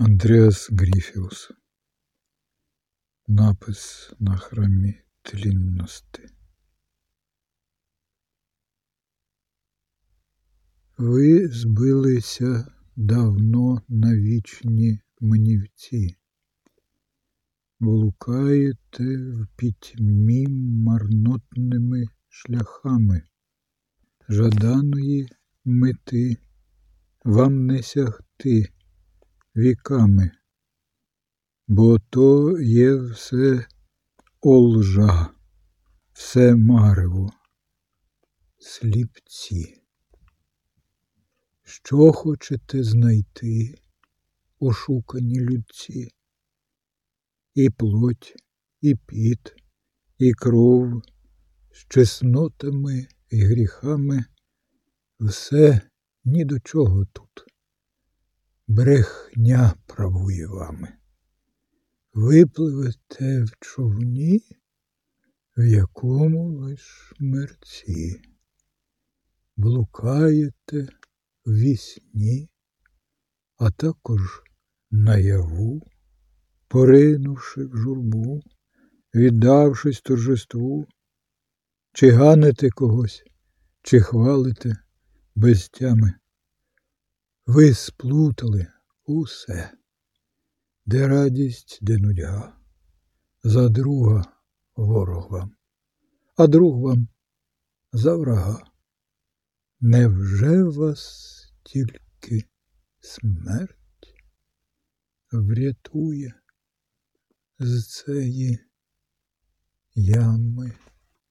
Андреас Гріфіус. Напис на храмі тлінності. Ви збилися давно на вічні манівці, блукаєте в пітьмі марнотними шляхами, жаданої мети вам не сягти віками, бо то є все олжа, все марево, сліпці. Що хочете знайти, ошукані людці? І плоть, і піт, і кров з чеснотами і гріхами все ні до чого тут брехня правує вами. Випливете в човні, в якому лиш мерці, блукаєте в вісні, а також наяву, поринувши в журбу, віддавшись торжеству, чи ганите когось, чи хвалите без тями. Ви сплутали усе, де радість, де нудьга, за друга ворог вам, а друг вам за врага. Невже вас тільки смерть врятує з цієї ями?